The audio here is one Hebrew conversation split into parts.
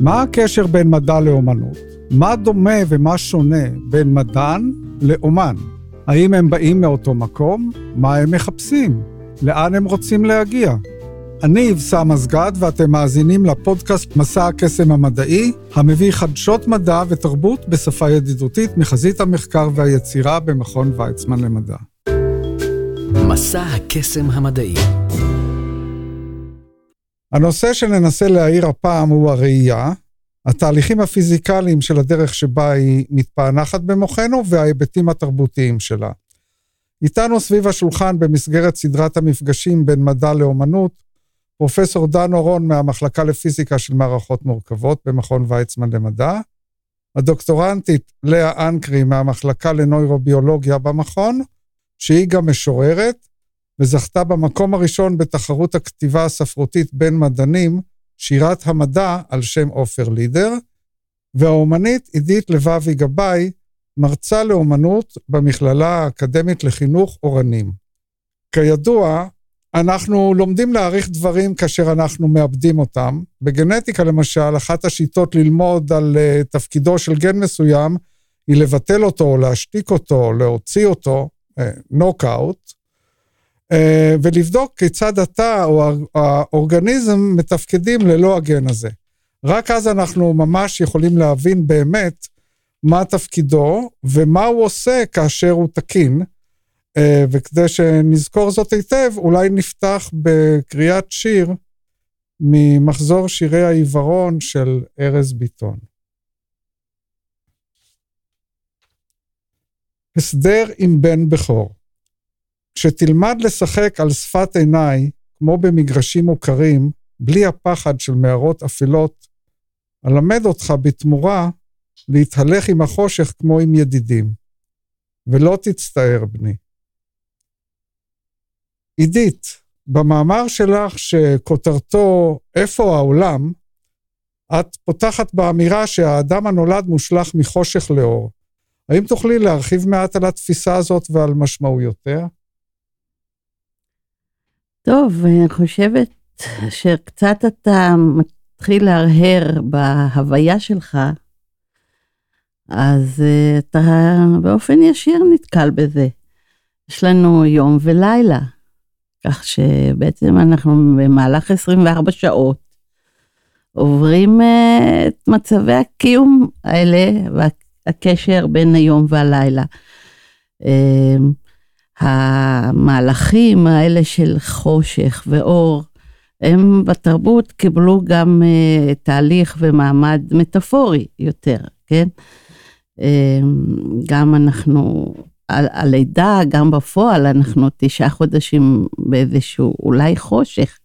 מה הקשר בין מדע לאומנות? מה דומה ומה שונה בין מדען לאומן? האם הם באים מאותו מקום? מה הם מחפשים? לאן הם רוצים להגיע? אני אבסם מסגד ואתם מאזינים לפודקאסט מסע הקסם המדעי, המביא חדשות מדע ותרבות בשפה ידידותית מחזית המחקר והיצירה במכון ויצמן למדע. מסע הקסם המדעי הנושא שננסה להעיר הפעם הוא הראייה, התהליכים הפיזיקליים של הדרך שבה היא מתפענחת במוחנו וההיבטים התרבותיים שלה. איתנו סביב השולחן במסגרת סדרת המפגשים בין מדע לאומנות, פרופסור דן אורון מהמחלקה לפיזיקה של מערכות מורכבות במכון ויצמן למדע, הדוקטורנטית לאה אנקרי מהמחלקה לנוירוביולוגיה במכון, שהיא גם משוררת, וזכתה במקום הראשון בתחרות הכתיבה הספרותית בין מדענים, שירת המדע על שם עופר לידר, והאומנית עידית לבבי גבאי, מרצה לאומנות במכללה האקדמית לחינוך אורנים. כידוע, אנחנו לומדים להעריך דברים כאשר אנחנו מאבדים אותם. בגנטיקה למשל, אחת השיטות ללמוד על uh, תפקידו של גן מסוים היא לבטל אותו, להשתיק אותו, להוציא אותו, נוקאוט, uh, uh, ולבדוק כיצד אתה או האורגניזם מתפקדים ללא הגן הזה. רק אז אנחנו ממש יכולים להבין באמת מה תפקידו ומה הוא עושה כאשר הוא תקין. אה, וכדי שנזכור זאת היטב, אולי נפתח בקריאת שיר ממחזור שירי העיוורון של ארז ביטון. הסדר עם בן בכור. כשתלמד לשחק על שפת עיניי, כמו במגרשים מוכרים, בלי הפחד של מערות אפלות, אלמד אותך בתמורה להתהלך עם החושך כמו עם ידידים. ולא תצטער, בני. עידית, במאמר שלך שכותרתו "איפה העולם?", את פותחת באמירה שהאדם הנולד מושלך מחושך לאור. האם תוכלי להרחיב מעט על התפיסה הזאת ועל משמעויותיה? טוב, אני חושבת שקצת אתה מתחיל להרהר בהוויה שלך, אז uh, אתה באופן ישיר נתקל בזה. יש לנו יום ולילה. כך שבעצם אנחנו במהלך 24 שעות עוברים אה, את מצבי הקיום האלה והקשר בין היום והלילה. המהלכים האלה של חושך ואור, הם בתרבות קיבלו גם uh, תהליך ומעמד מטאפורי יותר, כן? Uh, גם אנחנו הלידה, גם בפועל, אנחנו תשעה חודשים באיזשהו אולי חושך,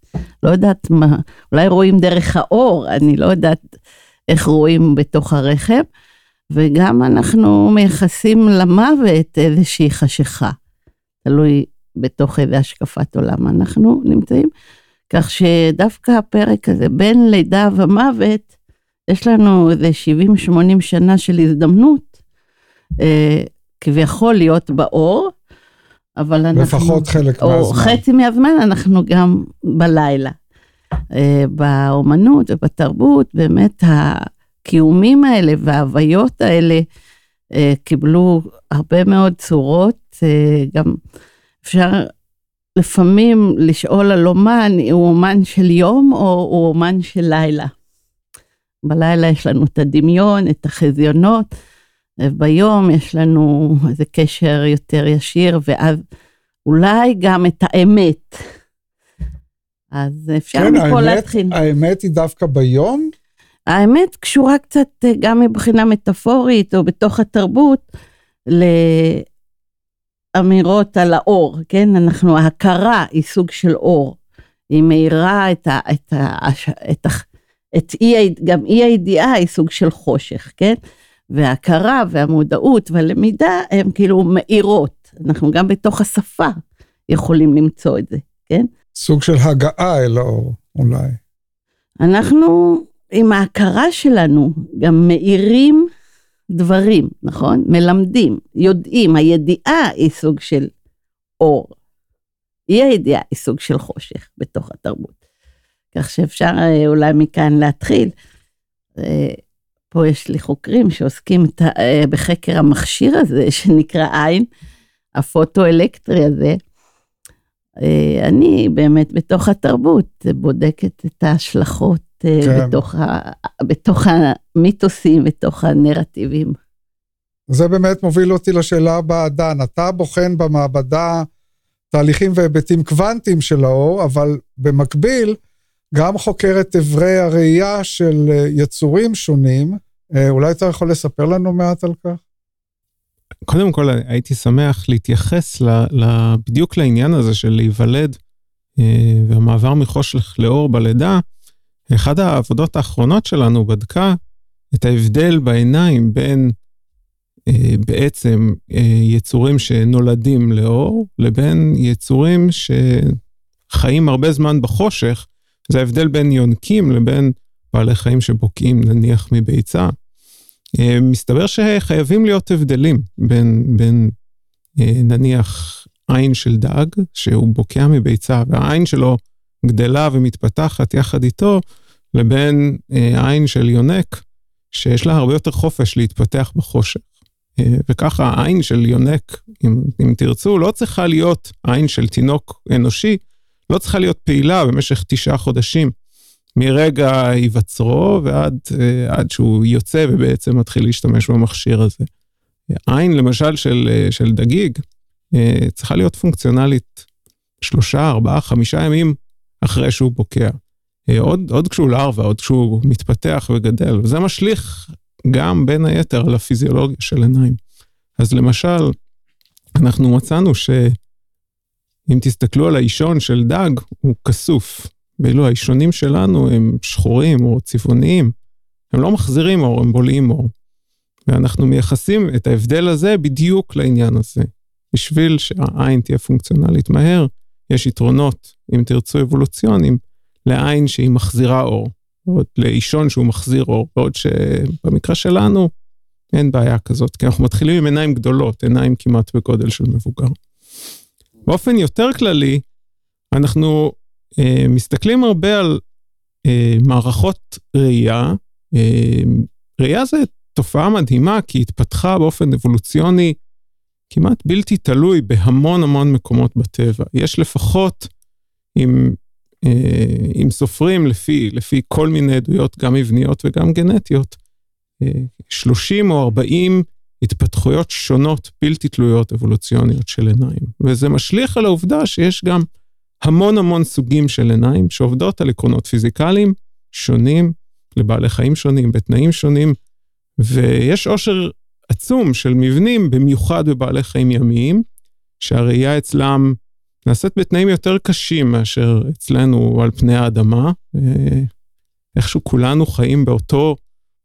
לא יודעת מה, אולי רואים דרך האור, אני לא יודעת איך רואים בתוך הרחם, וגם אנחנו מייחסים למוות איזושהי חשיכה, תלוי בתוך איזה השקפת עולם אנחנו נמצאים. כך שדווקא הפרק הזה, בין לידה ומוות, יש לנו איזה 70-80 שנה של הזדמנות אה, כביכול להיות באור, אבל אנחנו... לפחות חלק או מהזמן. חצי מהזמן אנחנו גם בלילה. אה, באומנות ובתרבות, באמת הקיומים האלה וההוויות האלה קיבלו הרבה מאוד צורות, אה, גם אפשר לפעמים לשאול על אומן, הוא אומן של יום או הוא אומן של לילה. בלילה יש לנו את הדמיון, את החזיונות. ביום יש לנו איזה קשר יותר ישיר, ואז אולי גם את האמת. אז אפשר כן, מפה להתחיל. האמת היא דווקא ביום? האמת קשורה קצת אה, גם מבחינה מטאפורית או בתוך התרבות לאמירות על האור, כן? אנחנו, ההכרה היא סוג של אור. היא מאירה את ה... את ה, את ה את אי, גם אי הידיעה היא סוג של חושך, כן? וההכרה והמודעות והלמידה הם כאילו מאירות. אנחנו גם בתוך השפה יכולים למצוא את זה, כן? סוג של הגעה אל האור, אולי. אנחנו עם ההכרה שלנו גם מאירים דברים, נכון? מלמדים, יודעים, הידיעה היא סוג של אור. אי הידיעה היא סוג של חושך בתוך התרבות. כך שאפשר אה, אולי מכאן להתחיל. פה יש לי חוקרים שעוסקים בחקר המכשיר הזה שנקרא עין, הפוטו-אלקטרי הזה. אני באמת בתוך התרבות בודקת את ההשלכות כן. בתוך, ה, בתוך המיתוסים, בתוך הנרטיבים. זה באמת מוביל אותי לשאלה הבאה, דן, אתה בוחן במעבדה תהליכים והיבטים קוונטיים של האור, אבל במקביל, גם חוקר את אברי הראייה של אה, יצורים שונים. אה, אולי אתה יכול לספר לנו מעט על כך? קודם כל, הייתי שמח להתייחס ל, ל, בדיוק לעניין הזה של להיוולד אה, והמעבר מחושך לאור בלידה. אחת העבודות האחרונות שלנו בדקה את ההבדל בעיניים בין אה, בעצם אה, יצורים שנולדים לאור, לבין יצורים שחיים הרבה זמן בחושך. זה ההבדל בין יונקים לבין בעלי חיים שבוקעים נניח מביצה. אה, מסתבר שחייבים להיות הבדלים בין, בין נניח עין של דג, שהוא בוקע מביצה, והעין שלו גדלה ומתפתחת יחד איתו, לבין עין של יונק, שיש לה הרבה יותר חופש להתפתח בחושך. אה, וככה העין של יונק, אם, אם תרצו, לא צריכה להיות, עין של תינוק אנושי, לא צריכה להיות פעילה במשך תשעה חודשים, מרגע היווצרו ועד אה, עד שהוא יוצא ובעצם מתחיל להשתמש במכשיר הזה. עין, למשל, של, אה, של דגיג, צריכה להיות פונקציונלית שלושה, ארבעה, חמישה ימים אחרי שהוא בוקע. עוד, עוד כשהוא לארווה, עוד כשהוא מתפתח וגדל, וזה משליך גם בין היתר על הפיזיולוגיה של עיניים. אז למשל, אנחנו מצאנו שאם תסתכלו על האישון של דג, הוא כסוף, ואילו האישונים שלנו הם שחורים או צבעוניים, הם לא מחזירים אור, הם בולעים אור. ואנחנו מייחסים את ההבדל הזה בדיוק לעניין הזה. בשביל שהעין תהיה פונקציונלית מהר, יש יתרונות, אם תרצו, אבולוציוניים, לעין שהיא מחזירה אור. ועוד לאישון שהוא מחזיר אור, בעוד שבמקרה שלנו אין בעיה כזאת, כי אנחנו מתחילים עם עיניים גדולות, עיניים כמעט בגודל של מבוגר. באופן יותר כללי, אנחנו אה, מסתכלים הרבה על אה, מערכות ראייה. אה, ראייה זה תופעה מדהימה, כי היא התפתחה באופן אבולוציוני כמעט בלתי תלוי בהמון המון מקומות בטבע. יש לפחות, אם אה, אם סופרים לפי, לפי כל מיני עדויות, גם מבניות וגם גנטיות, 30 אה, או 40 התפתחויות שונות, בלתי תלויות אבולוציוניות של עיניים. וזה משליך על העובדה שיש גם המון המון סוגים של עיניים שעובדות על עקרונות פיזיקליים שונים, לבעלי חיים שונים, בתנאים שונים, ויש עושר עצום של מבנים, במיוחד בבעלי חיים ימיים, שהראייה אצלם נעשית בתנאים יותר קשים מאשר אצלנו על פני האדמה. אה, איכשהו כולנו חיים באותו,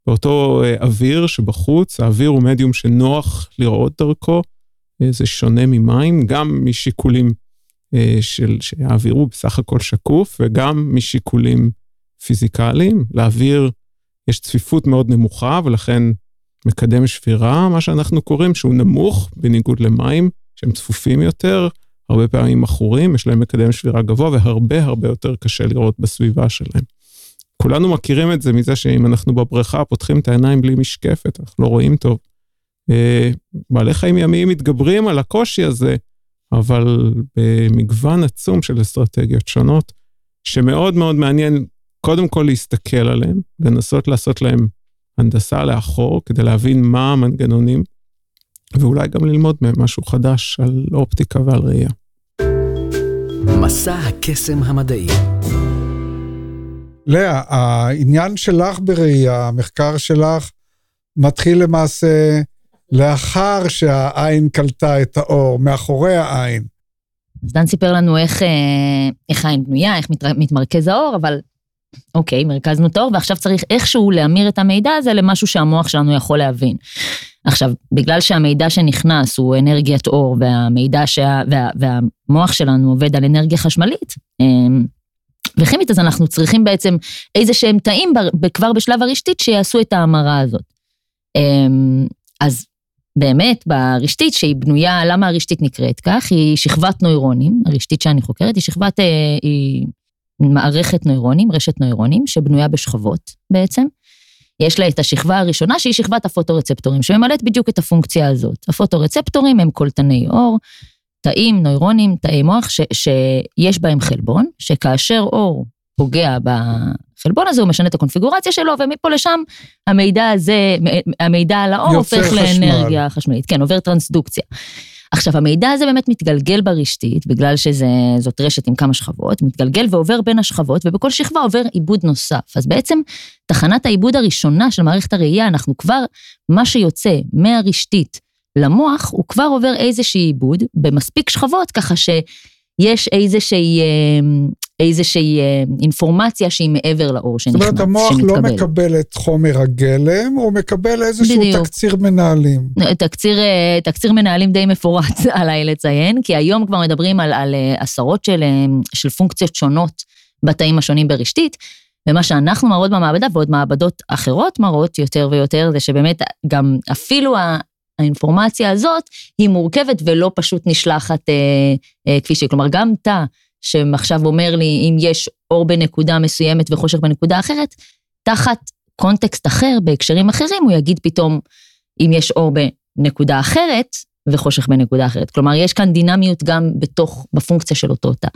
באותו אה, אוויר שבחוץ, האוויר הוא מדיום שנוח לראות דרכו, אה, זה שונה ממים, גם משיקולים של שהאוויר הוא בסך הכל שקוף, וגם משיקולים פיזיקליים. לאוויר יש צפיפות מאוד נמוכה, ולכן מקדם שבירה, מה שאנחנו קוראים, שהוא נמוך, בניגוד למים, שהם צפופים יותר, הרבה פעמים מכורים, יש להם מקדם שבירה גבוה והרבה הרבה יותר קשה לראות בסביבה שלהם. כולנו מכירים את זה מזה שאם אנחנו בבריכה פותחים את העיניים בלי משקפת, אנחנו לא רואים טוב. אה, בעלי חיים ימיים מתגברים על הקושי הזה, אבל במגוון עצום של אסטרטגיות שונות, שמאוד מאוד מעניין קודם כל להסתכל עליהם, לנסות לעשות להם הנדסה לאחור כדי להבין מה המנגנונים, ואולי גם ללמוד מהם משהו חדש על אופטיקה ועל ראייה. מסע הקסם המדעי. לאה, העניין שלך בראייה, המחקר שלך, מתחיל למעשה לאחר שהעין קלטה את האור, מאחורי העין. אז דן סיפר לנו איך, אה, איך העין בנויה, איך מת, מתמרכז האור, אבל אוקיי, מרכזנו את האור, ועכשיו צריך איכשהו להמיר את המידע הזה למשהו שהמוח שלנו יכול להבין. עכשיו, בגלל שהמידע שנכנס הוא אנרגיית אור, והמידע שה, וה, והמוח שלנו עובד על אנרגיה חשמלית, אמ, וכימית, אז אנחנו צריכים בעצם איזה שהם תאים כבר בשלב הרשתית שיעשו את ההמרה הזאת. אמ, אז באמת, ברשתית, שהיא בנויה, למה הרשתית נקראת כך? היא שכבת נוירונים, הרשתית שאני חוקרת, היא שכבת, אה, היא מערכת נוירונים, רשת נוירונים, שבנויה בשכבות בעצם. יש לה את השכבה הראשונה שהיא שכבת הפוטורצפטורים, שממלאת בדיוק את הפונקציה הזאת. הפוטורצפטורים הם קולטני אור, תאים, נוירונים, תאי מוח, ש, שיש בהם חלבון, שכאשר אור פוגע בחלבון הזה, הוא משנה את הקונפיגורציה שלו, ומפה לשם המידע הזה, המידע על האור הופך חשמל. לאנרגיה חשמלית. כן, עובר טרנסדוקציה. עכשיו, המידע הזה באמת מתגלגל ברשתית, בגלל שזאת רשת עם כמה שכבות, מתגלגל ועובר בין השכבות, ובכל שכבה עובר עיבוד נוסף. אז בעצם, תחנת העיבוד הראשונה של מערכת הראייה, אנחנו כבר, מה שיוצא מהרשתית למוח, הוא כבר עובר איזשהי עיבוד במספיק שכבות, ככה שיש איזושהי אה, איזושהי אה, אינפורמציה שהיא מעבר לאור שנכנס, זאת אומרת, המוח לא מקבל את חומר הגלם, הוא מקבל איזשהו בדיוק. תקציר מנהלים. תקציר, אה, תקציר מנהלים די מפורט עליי לציין, כי היום כבר מדברים על, על אה, עשרות של, של פונקציות שונות בתאים השונים ברשתית, ומה שאנחנו מראות במעבדה, ועוד מעבדות אחרות מראות יותר ויותר, זה שבאמת גם אפילו האינפורמציה הזאת היא מורכבת ולא פשוט נשלחת אה, אה, כפי שהיא. כלומר, גם תא שעכשיו אומר לי אם יש אור בנקודה מסוימת וחושך בנקודה אחרת, תחת קונטקסט אחר, בהקשרים אחרים, הוא יגיד פתאום אם יש אור בנקודה אחרת וחושך בנקודה אחרת. כלומר, יש כאן דינמיות גם בתוך, בפונקציה של אותו תא.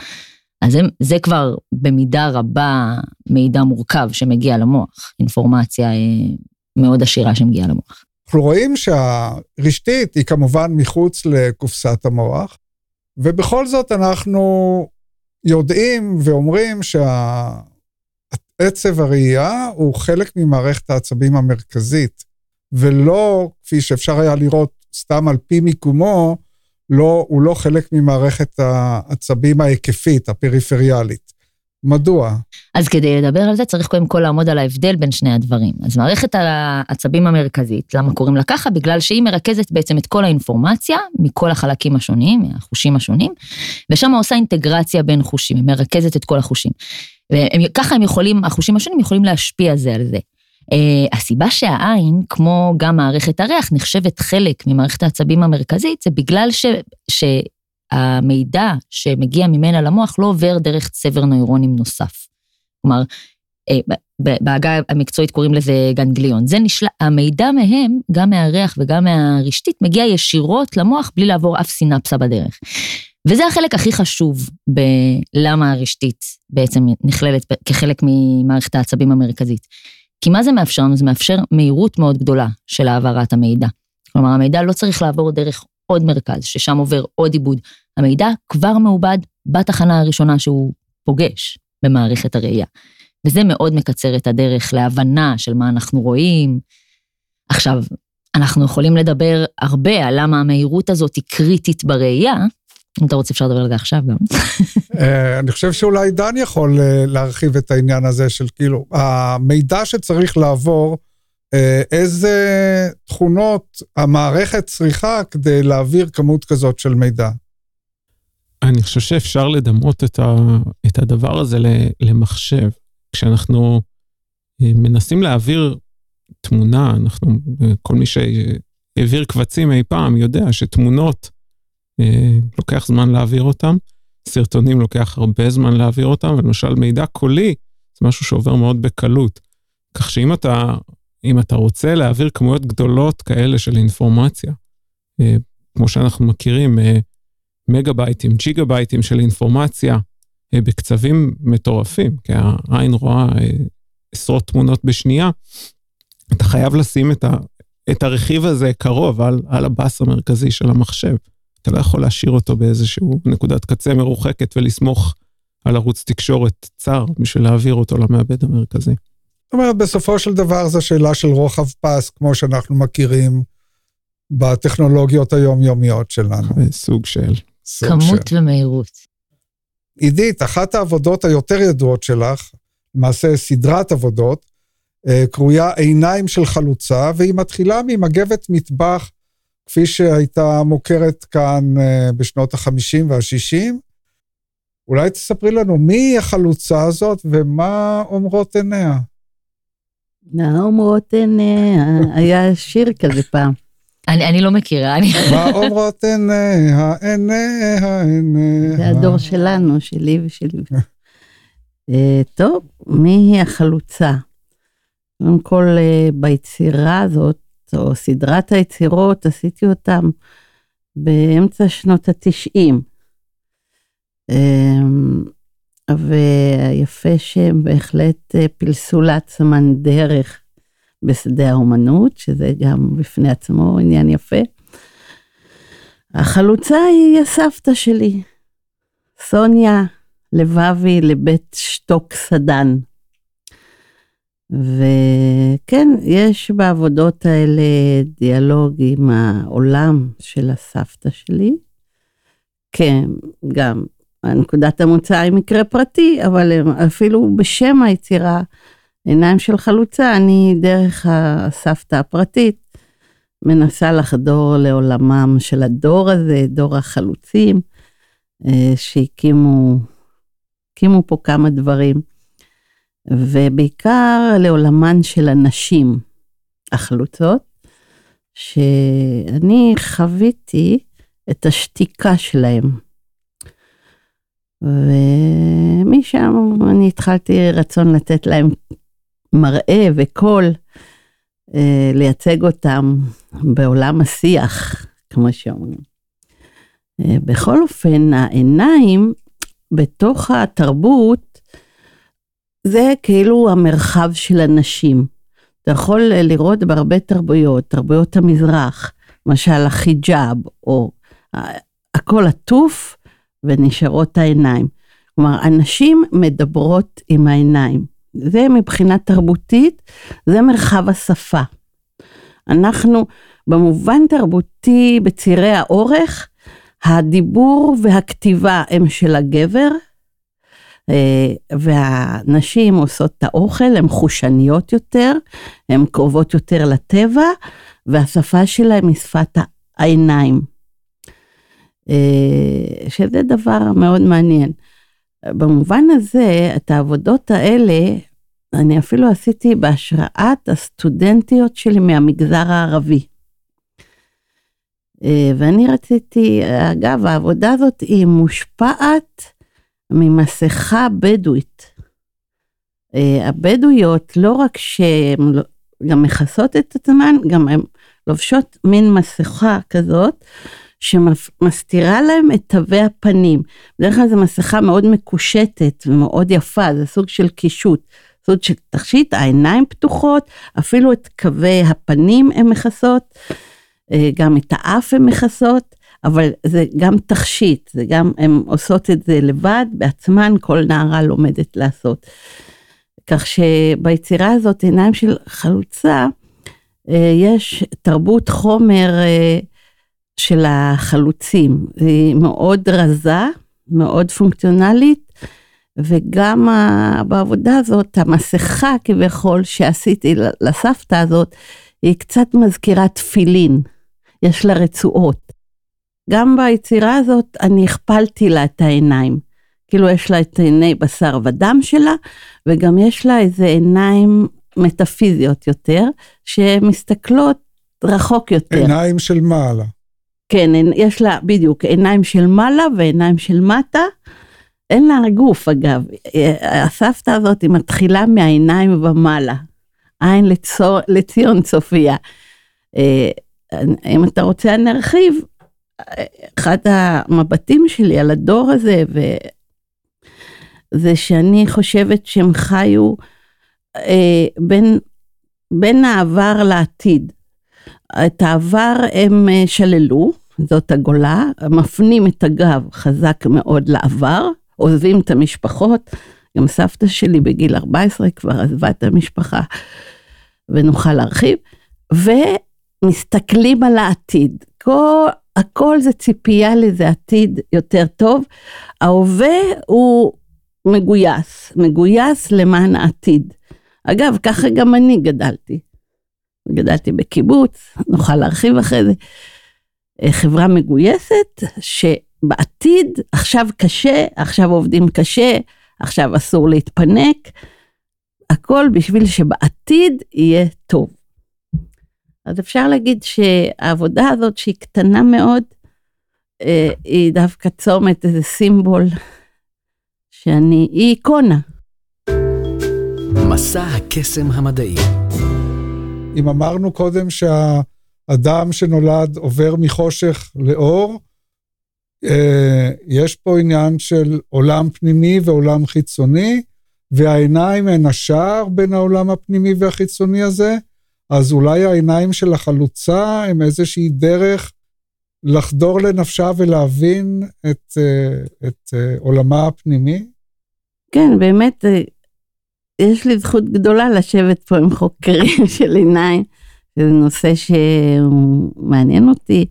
אז זה, זה כבר במידה רבה מידע מורכב שמגיע למוח, אינפורמציה אה, מאוד עשירה שמגיעה למוח. אנחנו רואים שהרשתית היא כמובן מחוץ לקופסת המוח, ובכל זאת אנחנו יודעים ואומרים שעצב הראייה הוא חלק ממערכת העצבים המרכזית, ולא, כפי שאפשר היה לראות סתם על פי מיקומו, לא, הוא לא חלק ממערכת העצבים ההיקפית, הפריפריאלית. מדוע? אז כדי לדבר על זה צריך קודם כל לעמוד על ההבדל בין שני הדברים. אז מערכת העצבים המרכזית, למה קוראים לה ככה? בגלל שהיא מרכזת בעצם את כל האינפורמציה מכל החלקים השונים, מהחושים השונים, ושם עושה אינטגרציה בין חושים, היא מרכזת את כל החושים. וככה הם יכולים, החושים השונים יכולים להשפיע זה על זה. Uh, הסיבה שהעין, כמו גם מערכת הריח, נחשבת חלק ממערכת העצבים המרכזית, זה בגלל ש, המידע שמגיע ממנה למוח לא עובר דרך צבר נוירונים נוסף. כלומר, אה, בעגה המקצועית קוראים לזה גנגליון. זה נשל... המידע מהם, גם מהריח וגם מהרשתית, מגיע ישירות למוח בלי לעבור אף סינפסה בדרך. וזה החלק הכי חשוב בלמה הרשתית בעצם נכללת כחלק ממערכת העצבים המרכזית. כי מה זה מאפשר לנו? זה מאפשר מהירות מאוד גדולה של העברת המידע. כלומר, המידע לא צריך לעבור דרך עוד מרכז, ששם עובר עוד עיבוד. המידע כבר מעובד בתחנה הראשונה שהוא פוגש במערכת הראייה. וזה מאוד מקצר את הדרך להבנה של מה אנחנו רואים. עכשיו, אנחנו יכולים לדבר הרבה על למה המהירות הזאת היא קריטית בראייה. אם אתה רוצה, אפשר לדבר על זה עכשיו גם. אה, אני חושב שאולי דן יכול אה, להרחיב את העניין הזה של כאילו, המידע שצריך לעבור איזה תכונות המערכת צריכה כדי להעביר כמות כזאת של מידע? אני חושב שאפשר לדמות את, ה, את הדבר הזה למחשב. כשאנחנו אה, מנסים להעביר תמונה, אנחנו, כל מי שהעביר קבצים אי פעם יודע שתמונות, אה, לוקח זמן להעביר אותם, סרטונים לוקח הרבה זמן להעביר אותם, ולמשל מידע קולי זה משהו שעובר מאוד בקלות. כך שאם אתה אם אתה רוצה להעביר כמויות גדולות כאלה של אינפורמציה, אה, כמו שאנחנו מכירים, אה, מגה בייטים, ג'יגה בייטים של אינפורמציה אה, בקצבים מטורפים, כי העין רואה עשרות תמונות בשנייה, אתה חייב לשים את, ה, את הרכיב הזה קרוב על, על הבאס המרכזי של המחשב. אתה לא יכול להשאיר אותו באיזשהו נקודת קצה מרוחקת ולסמוך על ערוץ תקשורת צר בשביל להעביר אותו למעבד המרכזי. זאת אומרת, בסופו של דבר זו שאלה של רוחב פס, כמו שאנחנו מכירים בטכנולוגיות היומיומיות שלנו. סוג של. סוג כמות של. ומהירות. עידית, אחת העבודות היותר ידועות שלך, למעשה סדרת עבודות, אה, קרויה עיניים של חלוצה, והיא מתחילה ממגבת מטבח, כפי שהייתה מוכרת כאן אה, בשנות ה-50 וה-60. אולי תספרי לנו מי החלוצה הזאת ומה אומרות עיניה. אומרות עיניה? היה שיר כזה פעם. אני, אני לא מכירה, אני... מה אומרות עיניה, עיניה, עיניה. זה הדור שלנו, שלי ושלי. uh, טוב, מי היא החלוצה? קודם כל, אה, ביצירה הזאת, או סדרת היצירות, עשיתי אותם באמצע שנות התשעים. ויפה שהם בהחלט אה, פילסו לעצמן דרך בשדה האומנות, שזה גם בפני עצמו עניין יפה. החלוצה היא הסבתא שלי, סוניה לבבי לבית שטוק סדן. וכן, יש בעבודות האלה דיאלוג עם העולם של הסבתא שלי. כן, גם נקודת המוצא היא מקרה פרטי, אבל אפילו בשם היצירה, עיניים של חלוצה, אני דרך הסבתא הפרטית מנסה לחדור לעולמם של הדור הזה, דור החלוצים, אה, שהקימו פה כמה דברים. ובעיקר לעולמן של הנשים החלוצות, שאני חוויתי את השתיקה שלהם. ומשם אני התחלתי רצון לתת להם מראה וקול, אה, לייצג אותם בעולם השיח, כמו שאומרים. אה, בכל אופן, העיניים בתוך התרבות, זה כאילו המרחב של הנשים. אתה יכול לראות בהרבה תרבויות, תרבויות המזרח, למשל החיג'אב, או הכל עטוף ונשארות העיניים. כלומר, הנשים מדברות עם העיניים. זה מבחינה תרבותית, זה מרחב השפה. אנחנו, במובן תרבותי, בצירי האורך, הדיבור והכתיבה הם של הגבר, אה, והנשים עושות את האוכל, הן חושניות יותר, הן קרובות יותר לטבע, והשפה שלהן היא שפת העיניים. אה, שזה דבר מאוד מעניין. במובן הזה, את העבודות האלה, אני אפילו עשיתי בהשראת הסטודנטיות שלי מהמגזר הערבי. אה, ואני רציתי, אגב, העבודה הזאת היא מושפעת ממסכה בדואית. אה, הבדואיות, לא רק שהן לא, גם מכסות את עצמן, גם הן לובשות מין מסכה כזאת, שמסתירה להם את תווי הפנים. בדרך כלל זו מסכה מאוד מקושטת ומאוד יפה, זה סוג של קישוט. סוג של תכשיט, העיניים פתוחות, אפילו את קווי הפנים הן מכסות, אה, גם את האף הן מכסות. אבל זה גם תכשיט, זה גם, הן עושות את זה לבד, בעצמן כל נערה לומדת לעשות. כך שביצירה הזאת, עיניים של חלוצה, אה, יש תרבות חומר אה, של החלוצים. היא מאוד רזה, מאוד פונקציונלית, וגם בעבודה הזאת, המסכה כביכול שעשיתי לסבתא הזאת, היא קצת מזכירה תפילין, יש לה רצועות. גם ביצירה הזאת אני הכפלתי לה את העיניים. כאילו יש לה את עיני בשר ודם שלה, וגם יש לה איזה עיניים מטאפיזיות יותר, שמסתכלות רחוק יותר. עיניים של מעלה. כן, יש לה בדיוק עיניים של מעלה ועיניים של מטה. אין לה גוף אגב, הסבתא הזאת היא מתחילה מהעיניים ומעלה. עין לצור, לציון צופיה. אה, אם אתה רוצה אני ארחיב, אחד המבטים שלי על הדור הזה, ו... זה שאני חושבת שהם חיו אה, בין, בין העבר לעתיד. את העבר הם אה, שללו, זאת הגולה, מפנים את הגב חזק מאוד לעבר, עוזבים את המשפחות. גם סבתא שלי בגיל 14 כבר עזבה את המשפחה, ונוכל להרחיב, ומסתכלים על העתיד. כל הכל זה ציפייה לזה עתיד יותר טוב. ההווה הוא מגויס, מגויס למען העתיד. אגב, ככה גם אני גדלתי. גדלתי בקיבוץ, נוכל להרחיב אחרי זה. אה, חברה מגויסת, שבעתיד, עכשיו קשה, עכשיו עובדים קשה, עכשיו אסור להתפנק. הכל בשביל שבעתיד יהיה טוב. אז אפשר להגיד שהעבודה הזאת, שהיא קטנה מאוד, אה, היא דווקא צומת, איזה סימבול, שאני, היא איקונה. מסע הקסם המדעי אם אמרנו קודם שהאדם שנולד עובר מחושך לאור, אה, יש פה עניין של עולם פנימי ועולם חיצוני, והעיניים הן השער בין העולם הפנימי והחיצוני הזה, אז אולי העיניים של החלוצה הם איזושהי דרך לחדור לנפשה ולהבין את, אה, את אה, עולמה הפנימי? כן, באמת, יש לי זכות גדולה לשבת פה עם חוקרים של עיניים. זה נושא שמעניין אותי.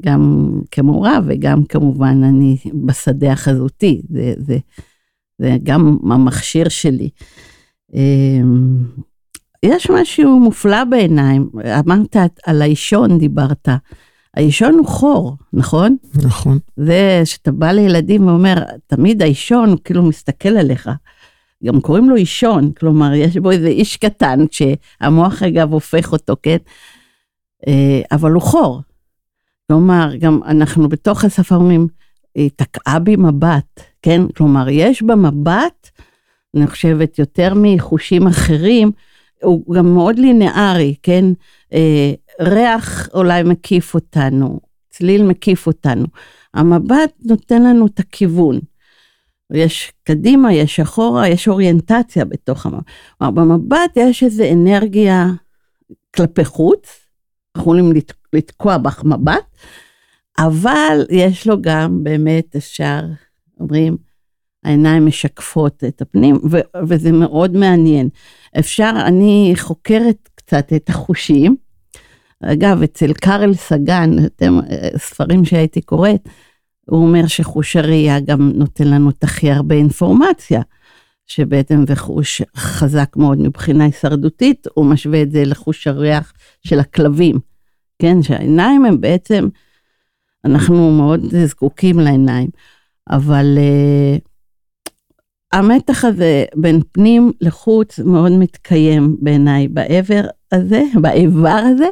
גם כמורה וגם כמובן אני בשדה החזותי, זה, זה, זה גם המכשיר שלי. אמ, יש משהו מופלא בעיניים, אמרת על האישון דיברת. האישון הוא חור, נכון? נכון. זה שאתה בא לילדים ואומר, תמיד האישון הוא כאילו מסתכל עליך. גם קוראים לו אישון, כלומר, יש בו איזה איש קטן, שהמוח אגב הופך אותו, כן? אה, אבל הוא חור. כלומר, גם אנחנו בתוך השפה אומרים, היא תקעה בי מבט, כן? כלומר, יש במבט, אני חושבת, יותר מחושים אחרים, הוא גם מאוד לינארי, כן? אה, ריח אולי מקיף אותנו, צליל מקיף אותנו. המבט נותן לנו את הכיוון. יש קדימה, יש אחורה, יש אוריינטציה בתוך המבט. כלומר, במבט יש איזו אנרגיה כלפי חוץ, יכולים לתקוע בך מבט, אבל יש לו גם באמת, אפשר, אומרים, העיניים משקפות את הפנים, ו- וזה מאוד מעניין. אפשר, אני חוקרת קצת את החושים. אגב, אצל קארל סגן, אתם, ספרים שהייתי קוראת, הוא אומר שחוש הראייה גם נותן לנו את הכי הרבה אינפורמציה, שבעצם זה חוש חזק מאוד מבחינה הישרדותית, הוא משווה את זה לחוש הריח של הכלבים. כן, שהעיניים הם בעצם, אנחנו מאוד זקוקים לעיניים, אבל uh, המתח הזה בין פנים לחוץ מאוד מתקיים בעיניי בעבר הזה, באיבר הזה.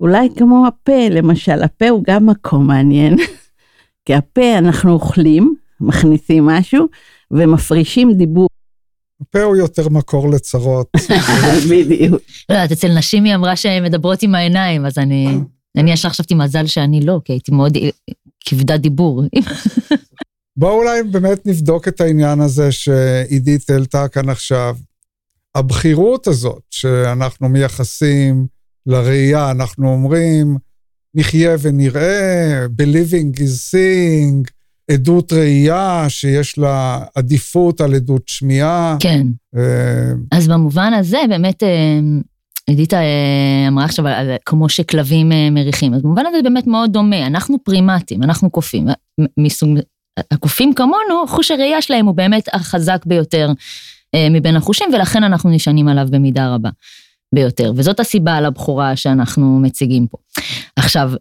אולי כמו הפה, למשל, הפה הוא גם מקום מעניין, כי הפה אנחנו אוכלים, מכניסים משהו ומפרישים דיבור. הפה הוא יותר מקור לצרות. בדיוק. לא יודעת, אצל נשים היא אמרה שהן מדברות עם העיניים, אז אני... אני ישר חשבתי מזל שאני לא, כי הייתי מאוד כבדת דיבור. בואו אולי באמת נבדוק את העניין הזה שעידית העלתה כאן עכשיו. הבכירות הזאת שאנחנו מייחסים לראייה, אנחנו אומרים, נחיה ונראה, believing is seeing, עדות ראייה שיש לה עדיפות על עדות שמיעה. כן. ו... אז במובן הזה, באמת, אה, עידית אה, אמרה עכשיו על כמו שכלבים אה, מריחים, אז במובן הזה באמת מאוד דומה, אנחנו פרימטים, אנחנו קופים, מסוג, הקופים כמונו, חוש הראייה שלהם הוא באמת החזק ביותר מבין החושים, ולכן אנחנו נשענים עליו במידה רבה ביותר, וזאת הסיבה לבכורה שאנחנו מציגים פה. עכשיו,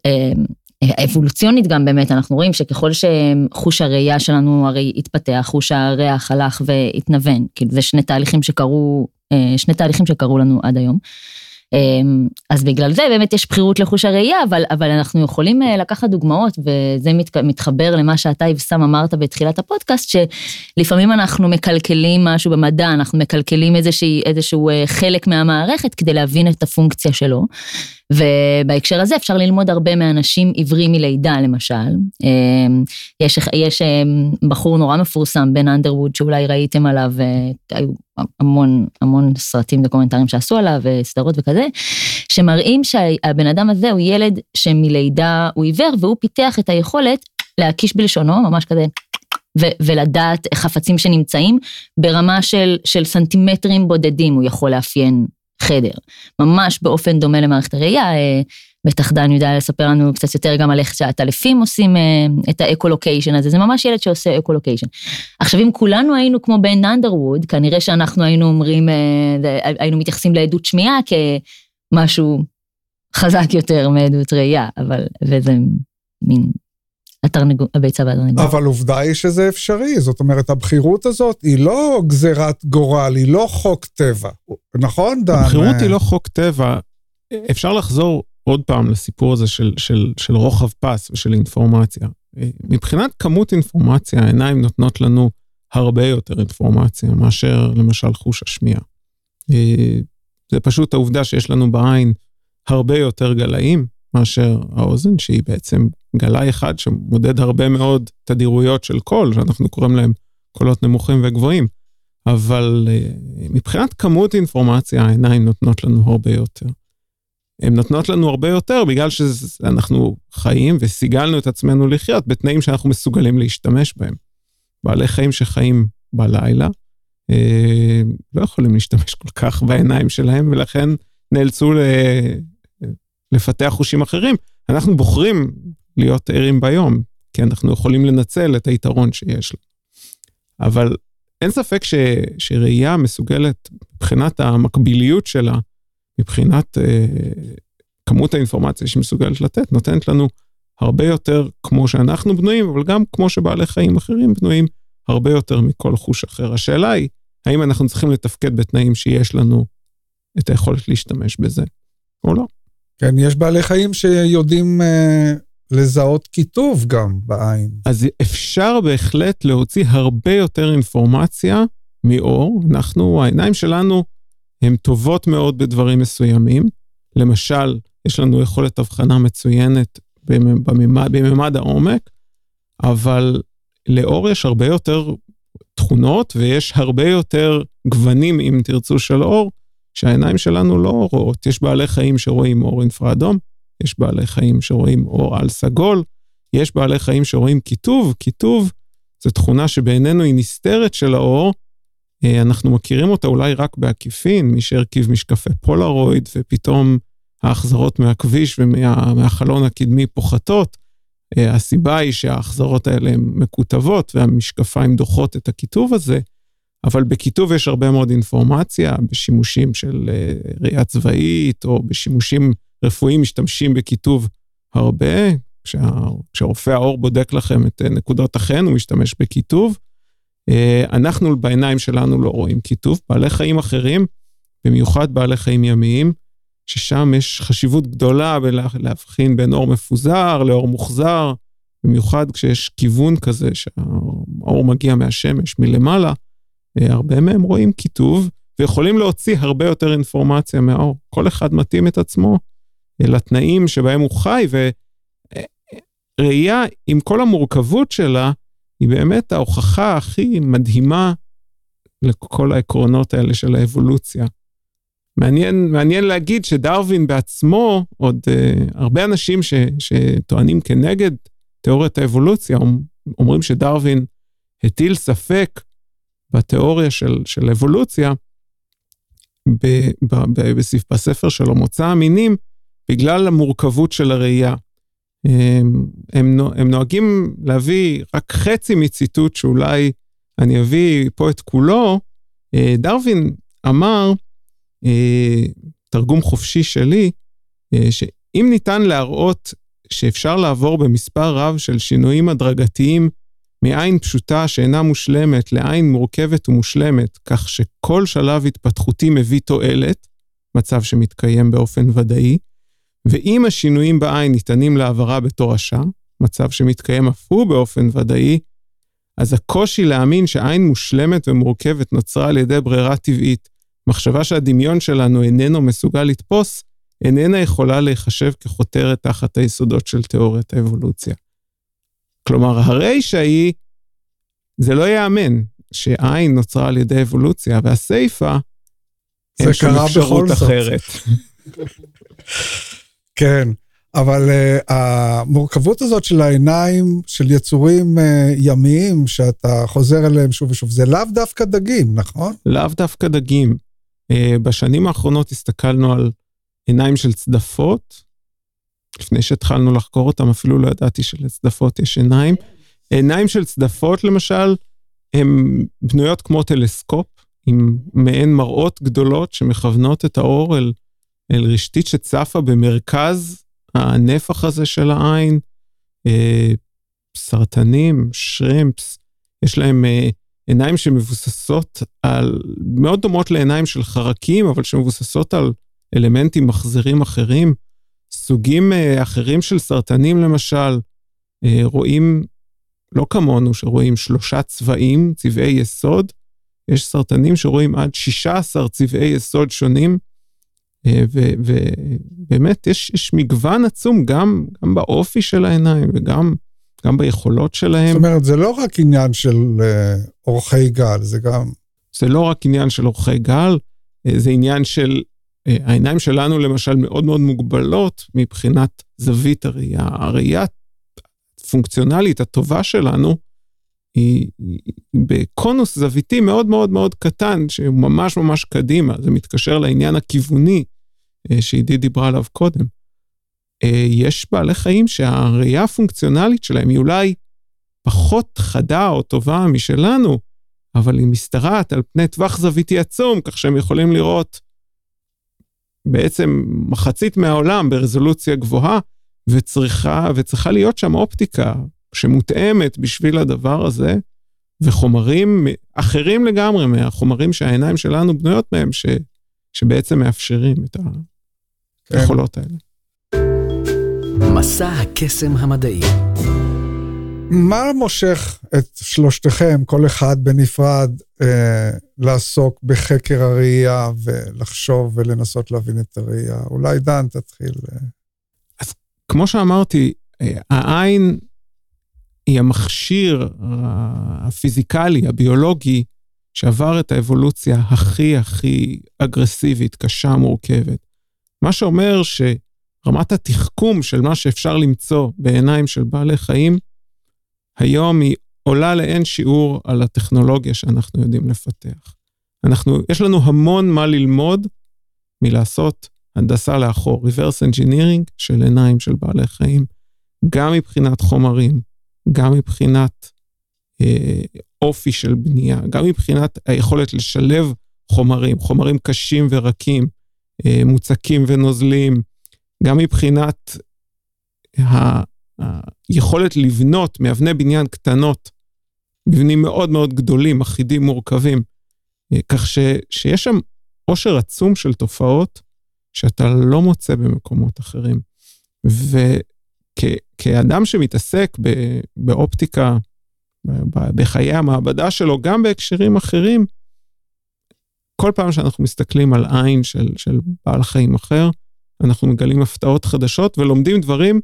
אבולוציונית גם באמת, אנחנו רואים שככל שחוש הראייה שלנו הרי התפתח, חוש הריח הלך והתנוון, כאילו זה שני תהליכים שקרו, אה, שני תהליכים שקרו לנו עד היום. אמ, אז בגלל זה באמת יש בחירות לחוש הראייה, אבל, אבל אנחנו יכולים אה, לקחת דוגמאות, וזה מת, מתחבר למה שאתה, אבסם, אמרת בתחילת הפודקאסט, שלפעמים אנחנו מקלקלים משהו במדע, אנחנו מקלקלים איזשהו אה, חלק מהמערכת כדי להבין את הפונקציה שלו. ובהקשר הזה אפשר ללמוד הרבה מאנשים עיוורים מלידה למשל. אמ, יש, יש אמ, בחור נורא מפורסם, בן אנדרווד, שאולי ראיתם עליו, אה, היו המון המון סרטים דוקומנטריים שעשו עליו, סדרות וכזה, שמראים שהבן אדם הזה הוא ילד שמלידה הוא עיוור, והוא פיתח את היכולת להקיש בלשונו, ממש כזה. ו- ולדעת חפצים שנמצאים ברמה של, של סנטימטרים בודדים הוא יכול לאפיין חדר. ממש באופן דומה למערכת הראייה, אה, בטח דן יודע לספר לנו קצת יותר גם על איך שהטלפים עושים אה, את האקו-לוקיישן הזה, זה ממש ילד שעושה אקו-לוקיישן. עכשיו אם כולנו היינו כמו בן אנדרווד, כנראה שאנחנו היינו אומרים, אה, היינו מתייחסים לעדות שמיעה כמשהו חזק יותר מעדות ראייה, אבל, וזה מין הביצה והתרנגול. אבל עובדה היא שזה אפשרי, זאת אומרת, הבחירות הזאת היא לא גזירת גורל, היא לא חוק טבע, נכון, דן? הבחירות היא לא חוק טבע. אפשר לחזור עוד פעם לסיפור הזה של, של, של רוחב פס ושל אינפורמציה. מבחינת כמות אינפורמציה, העיניים נותנות לנו הרבה יותר אינפורמציה מאשר למשל חוש השמיעה. זה פשוט העובדה שיש לנו בעין הרבה יותר גלאים מאשר האוזן, שהיא בעצם גלאי אחד שמודד הרבה מאוד תדירויות של קול, שאנחנו קוראים להם קולות נמוכים וגבוהים. אבל אה, מבחינת כמות אינפורמציה, העיניים נותנות לנו הרבה יותר. הן נותנות לנו הרבה יותר בגלל שאנחנו חיים וסיגלנו את עצמנו לחיות בתנאים שאנחנו מסוגלים להשתמש בהם. בעלי חיים שחיים בלילה אה, לא יכולים להשתמש כל כך בעיניים שלהם, ולכן נאלצו לפתח חושים אחרים. אנחנו בוחרים להיות ערים ביום, כי אנחנו יכולים לנצל את היתרון שיש לנו. אבל אין ספק ש, שראייה מסוגלת, מבחינת המקביליות שלה, מבחינת אה, כמות האינפורמציה שהיא מסוגלת לתת, נותנת לנו הרבה יותר כמו שאנחנו בנויים, אבל גם כמו שבעלי חיים אחרים בנויים, הרבה יותר מכל חוש אחר. השאלה היא, האם אנחנו צריכים לתפקד בתנאים שיש לנו את היכולת להשתמש בזה, או לא. כן, יש בעלי חיים שיודעים אה, לזהות כיתוב גם בעין. אז אפשר בהחלט להוציא הרבה יותר אינפורמציה מאור. אנחנו, העיניים שלנו הן טובות מאוד בדברים מסוימים. למשל, יש לנו יכולת הבחנה מצוינת בממד, בממד העומק, אבל לאור יש הרבה יותר תכונות ויש הרבה יותר גוונים, אם תרצו, של אור, שהעיניים שלנו לא רואות. יש בעלי חיים שרואים אור אינפרה-אדום, יש בעלי חיים שרואים אור על סגול, יש בעלי חיים שרואים כיתוב, כיתוב זו תכונה שבעינינו היא נסתרת של האור, אה, אנחנו מכירים אותה אולי רק בעקיפין, מי שהרכיב משקפי פולרויד, ופתאום ההחזרות מהכביש ומהחלון הקדמי פוחתות. אה, הסיבה היא שההחזרות האלה הן מקוטבות והמשקפיים דוחות את הכיתוב הזה, אבל בכיתוב יש הרבה מאוד אינפורמציה, בשימושים של אה, ראייה צבאית, או בשימושים רפואיים משתמשים בכיתוב הרבה. כשה, כשהרופא העור בודק לכם את אה, נקודות החן, הוא משתמש בכיתוב. אנחנו בעיניים שלנו לא רואים כיתוב. בעלי חיים אחרים, במיוחד בעלי חיים ימיים, ששם יש חשיבות גדולה בלהבחין בין אור מפוזר לאור מוחזר, במיוחד כשיש כיוון כזה שהאור מגיע מהשמש מלמעלה, אה, הרבה מהם רואים כיתוב ויכולים להוציא הרבה יותר אינפורמציה מהאור. כל אחד מתאים את עצמו אה, לתנאים שבהם הוא חי, וראייה עם כל המורכבות שלה, היא באמת ההוכחה הכי מדהימה לכל העקרונות האלה של האבולוציה. מעניין, מעניין להגיד שדרווין בעצמו, עוד uh, הרבה אנשים ש, שטוענים כנגד תיאוריית האבולוציה, אומרים שדרווין הטיל ספק בתיאוריה של, של אבולוציה, ב, ב, ב, בספר שלו, מוצא המינים, בגלל המורכבות של הראייה. הם, הם, הם נוהגים להביא רק חצי מציטוט שאולי אני אביא פה את כולו. אה, דרווין אמר, אה, תרגום חופשי שלי, אה, שאם ניתן להראות שאפשר לעבור במספר רב של שינויים הדרגתיים מעין פשוטה שאינה מושלמת לעין מורכבת ומושלמת, כך שכל שלב התפתחותי מביא תועלת, מצב שמתקיים באופן ודאי, ואם השינויים בעין ניתנים להעברה בתורשה, מצב שמתקיים אף הוא באופן ודאי, אז הקושי להאמין שעין מושלמת ומורכבת נוצרה על ידי ברירה טבעית, מחשבה שהדמיון שלנו איננו מסוגל לתפוס, איננה יכולה להיחשב כחותרת תחת היסודות של תיאוריית האבולוציה. כלומר, הרישא היא, זה לא ייאמן שעין נוצרה על ידי אבולוציה, והסיפא, אין שום אפשרות אחרת. כן, אבל uh, המורכבות הזאת של העיניים של יצורים uh, ימיים, שאתה חוזר אליהם שוב ושוב, זה לאו דווקא דגים, נכון? לאו דווקא דגים. Uh, בשנים האחרונות הסתכלנו על עיניים של צדפות. לפני שהתחלנו לחקור אותם, אפילו לא ידעתי שלצדפות יש עיניים. עיניים של צדפות, למשל, הן בנויות כמו טלסקופ, עם מעין מראות גדולות שמכוונות את האור אל, אל רשתית שצפה במרכז הנפח הזה של העין. אה, סרטנים, שרימפס, יש להם אה, עיניים שמבוססות על, מאוד דומות לעיניים של חרקים, אבל שמבוססות על אלמנטים מחזירים אחרים. סוגים uh, אחרים של סרטנים למשל, uh, רואים, לא כמונו, שרואים שלושה צבעים, צבעי יסוד, יש סרטנים שרואים עד 16 צבעי יסוד שונים, אה, ובאמת יש, יש מגוון עצום גם, גם באופי של העיניים וגם גם ביכולות שלהם. זאת אומרת, זה לא רק עניין של uh, אורכי גל, זה גם... זה לא רק עניין של אורכי גל, זה עניין של, העיניים שלנו למשל מאוד מאוד מוגבלות מבחינת זווית הראייה. הראייה הפונקציונלית הטובה שלנו היא, היא בקונוס זוויתי מאוד מאוד מאוד קטן, שהוא ממש ממש קדימה, זה מתקשר לעניין הכיווני אה, שעידית דיברה עליו קודם. אה, יש בעלי חיים שהראייה הפונקציונלית שלהם היא אולי פחות חדה או טובה משלנו, אבל היא משתרעת על פני טווח זוויתי עצום, כך שהם יכולים לראות בעצם מחצית מהעולם ברזולוציה גבוהה, וצריכה, וצריכה להיות שם אופטיקה שמותאמת בשביל הדבר הזה, וחומרים אחרים לגמרי מהחומרים שהעיניים שלנו בנויות מהם, ש, שבעצם מאפשרים את כן. היכולות האלה. מסע הקסם המדעי. מה מושך את שלושתכם, כל אחד בנפרד, אה, לעסוק בחקר הראייה ולחשוב ולנסות להבין את הראייה? אולי דן, תתחיל. אה. אז כמו שאמרתי, אה, העין היא המכשיר הפיזיקלי, הביולוגי, שעבר את האבולוציה הכי הכי אגרסיבית, קשה, מורכבת. מה שאומר שרמת התחכום של מה שאפשר למצוא בעיניים של בעלי חיים, היום היא עולה לאין שיעור על הטכנולוגיה שאנחנו יודעים לפתח. אנחנו, יש לנו המון מה ללמוד מלעשות הנדסה לאחור, reverse engineering של עיניים של בעלי חיים, גם מבחינת חומרים, גם מבחינת אה, אופי של בנייה, גם מבחינת היכולת לשלב חומרים, חומרים קשים ורקים, אה, מוצקים ונוזלים, גם מבחינת ה, היכולת לבנות מאבני בניין קטנות, מבנים מאוד מאוד גדולים, אחידים, מורכבים, אה, כך ש, שיש שם עושר עצום של תופעות שאתה לא מוצא במקומות אחרים. ו, כאדם שמתעסק באופטיקה, בחיי המעבדה שלו, גם בהקשרים אחרים, כל פעם שאנחנו מסתכלים על עין של, של בעל חיים אחר, אנחנו מגלים הפתעות חדשות ולומדים דברים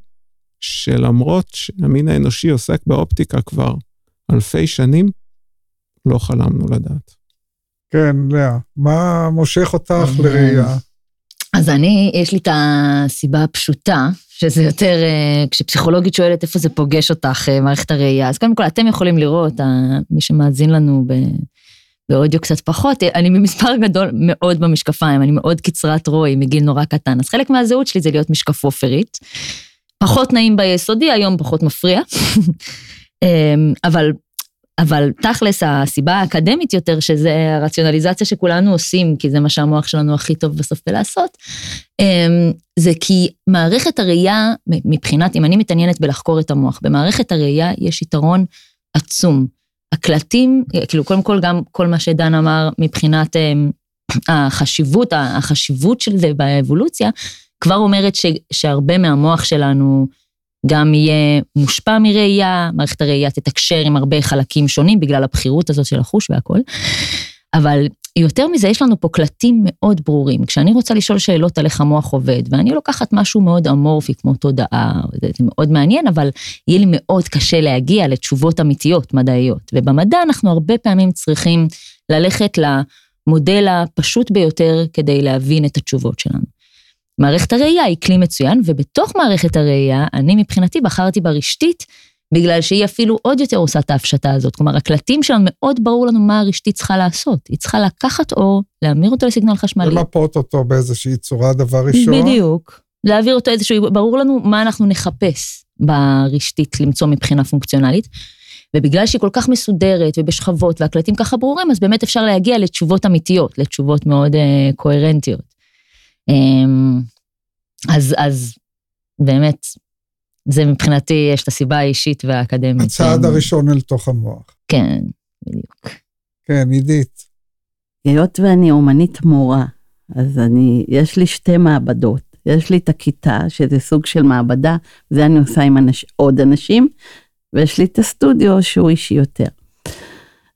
שלמרות שהמין האנושי עוסק באופטיקה כבר אלפי שנים, לא חלמנו לדעת. כן, לאה, מה מושך אותך לראייה? אז אני, יש לי את הסיבה הפשוטה, שזה יותר, אה, כשפסיכולוגית שואלת איפה זה פוגש אותך, אה, מערכת הראייה, אז קודם כל אתם יכולים לראות, מי שמאזין לנו. באודיו קצת פחות, אה, אני ממספר גדול מאוד במשקפיים, אני מאוד קצרת רואי מגיל נורא קטן, אז חלק מהזהות שלי זה להיות משקפופרית. פחות נעים ביסודי, היום פחות מפריע. אבל אבל תכלס, הסיבה האקדמית יותר, שזה הרציונליזציה שכולנו עושים, כי זה מה שהמוח שלנו הכי טוב בסוף בלעשות, אמ, זה כי מערכת הראייה, מבחינת, אם אני מתעניינת בלחקור את המוח, במערכת הראייה יש יתרון עצום. הקלטים, כאילו קודם כל גם כל מה שדן אמר מבחינת אמ, החשיבות, החשיבות של זה באבולוציה, כבר אומרת ש, שהרבה מהמוח שלנו, גם יהיה מושפע מראייה, מערכת הראייה תתקשר עם הרבה חלקים שונים בגלל הבחירות הזאת של החוש והכל. אבל יותר מזה, יש לנו פה קלטים מאוד ברורים. כשאני רוצה לשאול שאלות על איך המוח עובד, ואני לוקחת משהו מאוד אמורפי כמו תודעה, זה, מאוד מעניין, אבל יהיה לי מאוד קשה להגיע לתשובות אמיתיות מדעיות. ובמדע אנחנו הרבה פעמים צריכים ללכת למודל הפשוט ביותר כדי להבין את התשובות שלנו. מערכת הראייה היא כלי מצוין, ובתוך מערכת הראייה, אני מבחינתי בחרתי ברשתית, בגלל שהיא אפילו עוד יותר עושה את ההפשטה הזאת. כלומר, הקלטים שלנו, מאוד ברור לנו מה הרשתית צריכה לעשות. היא צריכה לקחת אור, להמיר אותו לסיגנל חשמלי. למפות אותו באיזושהי צורה, דבר ראשון. בדיוק. להעביר אותו איזשהו, ברור לנו מה אנחנו נחפש ברשתית למצוא מבחינה פונקציונלית. ובגלל שהיא כל כך מסודרת ובשכבות והקלטים ככה ברורים, אז באמת אפשר להגיע לתשובות אמיתיות, לתשובות מאוד uh, קוהרנטיות. אמ, אז, אז באמת, זה מבחינתי, יש את הסיבה האישית והאקדמית. הצעד כן. הראשון אל תוך המוח. כן, בדיוק. כן, עידית. היות ואני אומנית מורה, אז אני, יש לי שתי מעבדות. יש לי את הכיתה, שזה סוג של מעבדה, זה אני עושה עם אנש, עוד אנשים, ויש לי את הסטודיו שהוא אישי יותר.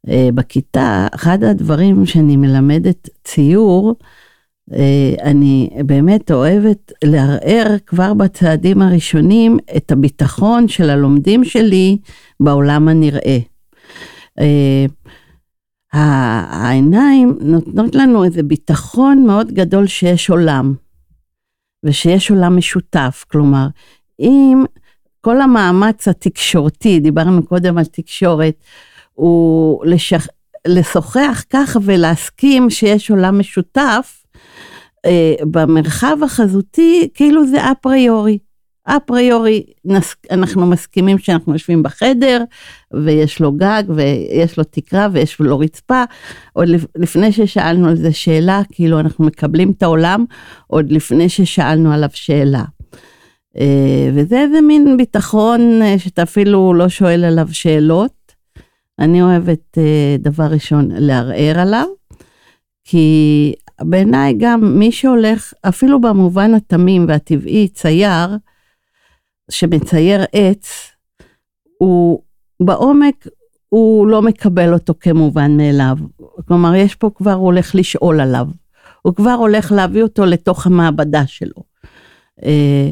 Uh, בכיתה, אחד הדברים שאני מלמדת ציור, אה, אני באמת אוהבת לערער כבר בצעדים הראשונים את הביטחון של הלומדים שלי בעולם הנראה. אה, העיניים נותנות לנו איזה ביטחון מאוד גדול שיש עולם, ושיש עולם משותף. כלומר, אם כל המאמץ התקשורתי, דיברנו קודם על תקשורת, הוא לשח... לשוחח ככה ולהסכים שיש עולם משותף, אה, במרחב החזותי, כאילו זה אפריורי. אפריורי אנחנו מסכימים שאנחנו יושבים בחדר ויש לו גג ויש לו תקרה ויש לו רצפה. עוד לפני ששאלנו על זה שאלה, כאילו אנחנו מקבלים את העולם עוד לפני ששאלנו עליו שאלה. אה, וזה איזה מין ביטחון אה, שאתה אפילו לא שואל עליו שאלות. אני אוהבת אה, דבר ראשון לערער עליו, כי בעיניי גם מי שהולך, אפילו במובן התמים והטבעי, צייר, שמצייר עץ, הוא בעומק, הוא לא מקבל אותו כמובן מאליו. כלומר, יש פה כבר, הוא הולך לשאול עליו. הוא כבר הולך להביא אותו לתוך המעבדה שלו. אה,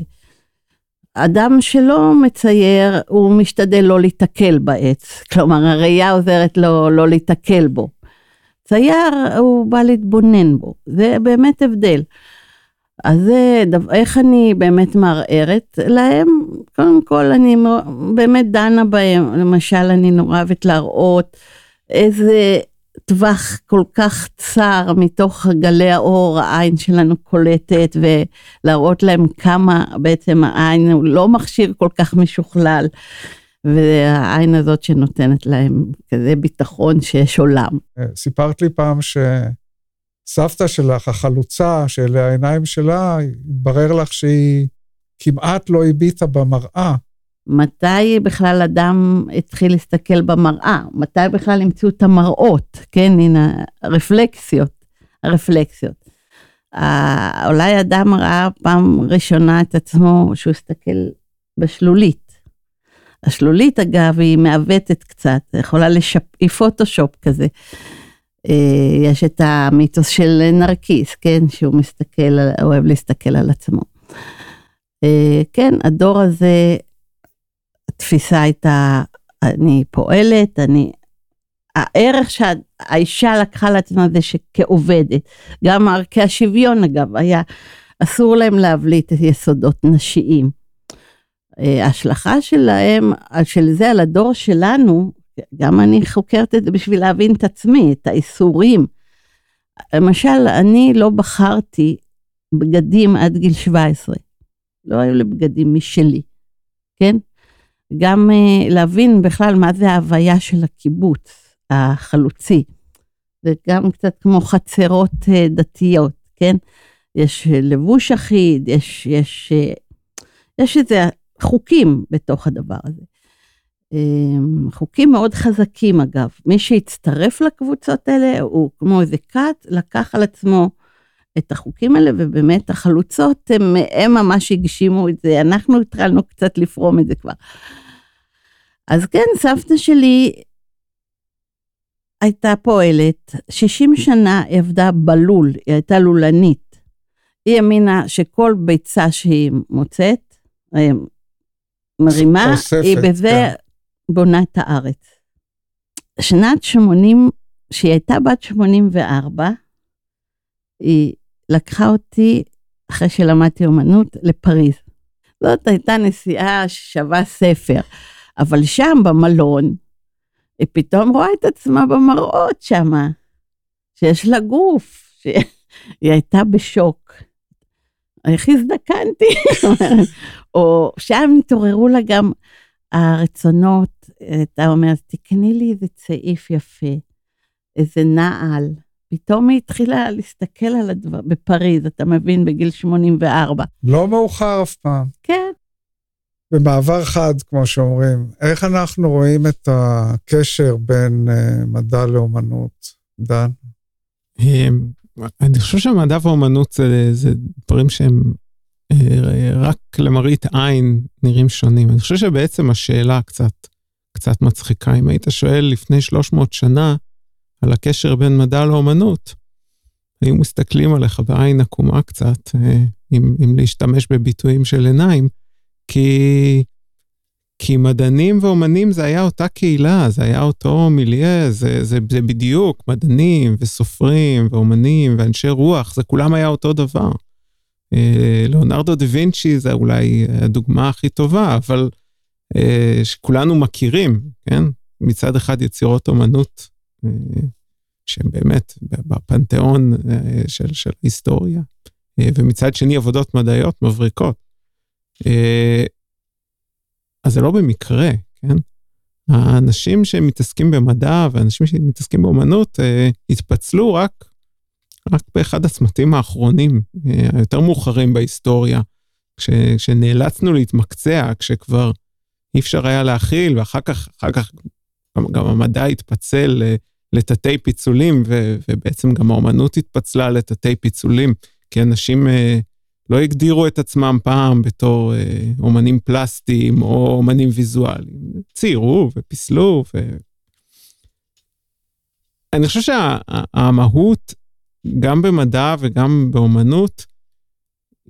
אדם שלא מצייר, הוא משתדל לא להיתקל בעץ. כלומר, הראייה עוזרת לו לא להיתקל בו. צייר, הוא בא להתבונן בו. זה באמת הבדל. אז זה, איך אני באמת מערערת להם? קודם כל, אני באמת דנה בהם. למשל, אני נורא אוהבת להראות איזה טווח כל כך צר מתוך גלי האור העין שלנו קולטת, ולהראות להם כמה בעצם העין הוא לא מכשיר כל כך משוכלל. והעין הזאת שנותנת להם כזה ביטחון שיש עולם. סיפרת לי פעם ש... סבתא שלך, החלוצה, שאלה העיניים שלה, התברר לך שהיא כמעט לא הביטה במראה. מתי בכלל אדם התחיל להסתכל במראה? מתי בכלל המציאו את המראות? כן, הנה, הרפלקסיות, הרפלקסיות. אולי אדם ראה פעם ראשונה את עצמו שהוא הסתכל בשלולית. השלולית, אגב, היא מעוותת קצת, יכולה לשפ... היא פוטושופ כזה. אה, יש את המיתוס של נרקיס, כן, שהוא מסתכל, אוהב להסתכל על עצמו. אה, כן, הדור הזה, התפיסה הייתה, אני פועלת, אני... הערך שהאישה לקחה לעצמה זה שכעובדת, גם ערכי השוויון אגב, היה אסור להם להבליט יסודות נשיים. ההשלכה שלהם, של זה על הדור שלנו, גם אני חוקרת את זה בשביל להבין את עצמי, את האיסורים. למשל, אני לא בחרתי בגדים עד גיל 17. לא היו לי בגדים משלי, כן? גם uh, להבין בכלל מה זה ההוויה של הקיבוץ החלוצי. זה גם קצת כמו חצרות uh, דתיות, כן? יש לבוש אחיד, יש, יש, uh, יש איזה חוקים בתוך הדבר הזה. אמ, חוקים מאוד חזקים אגב. מי שהצטרף לקבוצות האלה הוא כמו איזה כת, לקח על עצמו את החוקים האלה, ובאמת החלוצות הם, הם ממש הגשימו את זה, אנחנו התחלנו קצת לפרום את זה כבר. אז כן, סבתא שלי הייתה פועלת, 60 שנה היא עבדה בלול, היא הייתה לולנית. היא האמינה שכל ביצה שהיא מוצאת, מרימה, אוספת, היא בזה כן. בונה את הארץ. שנת 80, כשהיא הייתה בת 84, היא לקחה אותי, אחרי שלמדתי אומנות, לפריז. זאת הייתה נסיעה ששווה ספר, אבל שם במלון, היא פתאום רואה את עצמה במראות שמה, שיש לה גוף, שהיא הייתה בשוק. איך הזדקנתי? או שם התעוררו לה גם הרצונות, אתה אומר, תקני לי איזה צעיף יפה, איזה נעל. פתאום היא התחילה להסתכל על הדבר, בפריז, אתה מבין, בגיל 84. לא מאוחר אף פעם. כן. במעבר חד, כמו שאומרים, איך אנחנו רואים את הקשר בין uh, מדע לאומנות, דן? אמ, אני חושב שמדע ואומנות זה, זה דברים שהם אה, רק למראית עין נראים שונים. אני חושב שבעצם השאלה קצת, קצת מצחיקה. אם היית שואל לפני 300 שנה על הקשר בין מדע לאומנות, היו מסתכלים עליך בעין עקומה קצת, אה, אם, אם להשתמש בביטויים של עיניים, כי, כי מדענים ואומנים זה היה אותה קהילה, זה היה אותו מיליה, זה, זה, זה בדיוק מדענים וסופרים ואומנים ואנשי רוח, זה כולם היה אותו דבר. אה, ליאונרדו דה וינצ'י זה אולי הדוגמה הכי טובה, אבל אה, שכולנו מכירים, כן? מצד אחד יצירות אומנות שהן באמת בפנתיאון של, של היסטוריה, ומצד שני עבודות מדעיות מבריקות. אז זה לא במקרה, כן? האנשים שמתעסקים במדע ואנשים שמתעסקים באומנות התפצלו רק רק באחד הצמתים האחרונים, אה, היותר מאוחרים בהיסטוריה, כש, כשנאלצנו להתמקצע, כשכבר אי אפשר היה להכיל, ואחר כך, אחר כך גם, גם המדע התפצל לתתי פיצולים, ו, ובעצם גם האומנות התפצלה לתתי פיצולים, כי אנשים אה, לא הגדירו את עצמם פעם בתור אה, אומנים פלסטיים או אומנים ויזואליים. ציירו ופיסלו, ו... אני חושב שהמהות גם במדע וגם באומנות,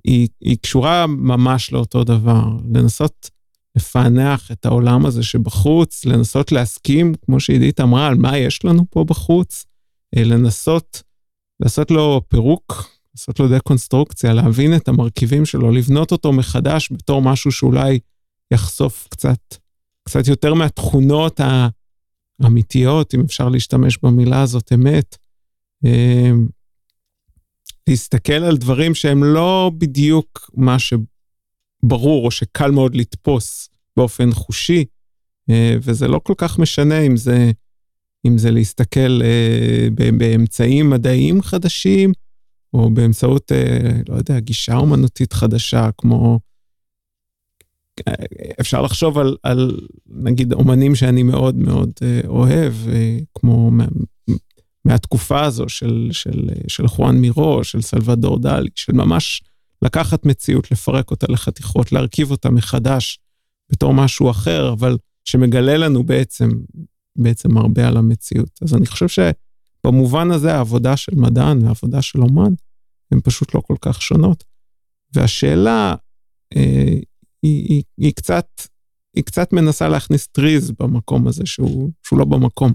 היא, היא קשורה ממש לאותו דבר. לנסות לפענח את העולם הזה שבחוץ, לנסות להסכים, כמו שעידית אמרה, על מה יש לנו פה בחוץ, אה, לנסות לעשות לו פירוק, לעשות לו דקונסטרוקציה, להבין את המרכיבים שלו, לבנות אותו מחדש בתור משהו שאולי יחשוף קצת, קצת יותר מהתכונות האמיתיות, אם אפשר להשתמש במילה הזאת, אמת. להסתכל על דברים שהם לא בדיוק מה שברור או שקל מאוד לתפוס באופן חושי, אה, וזה לא כל כך משנה אם זה, אם זה להסתכל אה, באמצעים מדעיים חדשים, או באמצעות, אה, לא יודע, גישה אומנותית חדשה, כמו... אפשר לחשוב על, על נגיד אומנים שאני מאוד מאוד אוהב, כמו מהתקופה הזו של, של, של חואן מירו, של סלבדור דלי, של ממש לקחת מציאות, לפרק אותה לחתיכות, להרכיב אותה מחדש בתור משהו אחר, אבל שמגלה לנו בעצם, בעצם הרבה על המציאות. אז אני חושב שבמובן הזה העבודה של מדען והעבודה של אומן הן פשוט לא כל כך שונות. והשאלה אה, היא, היא, היא, קצת, היא קצת מנסה להכניס טריז במקום הזה שהוא, שהוא לא במקום.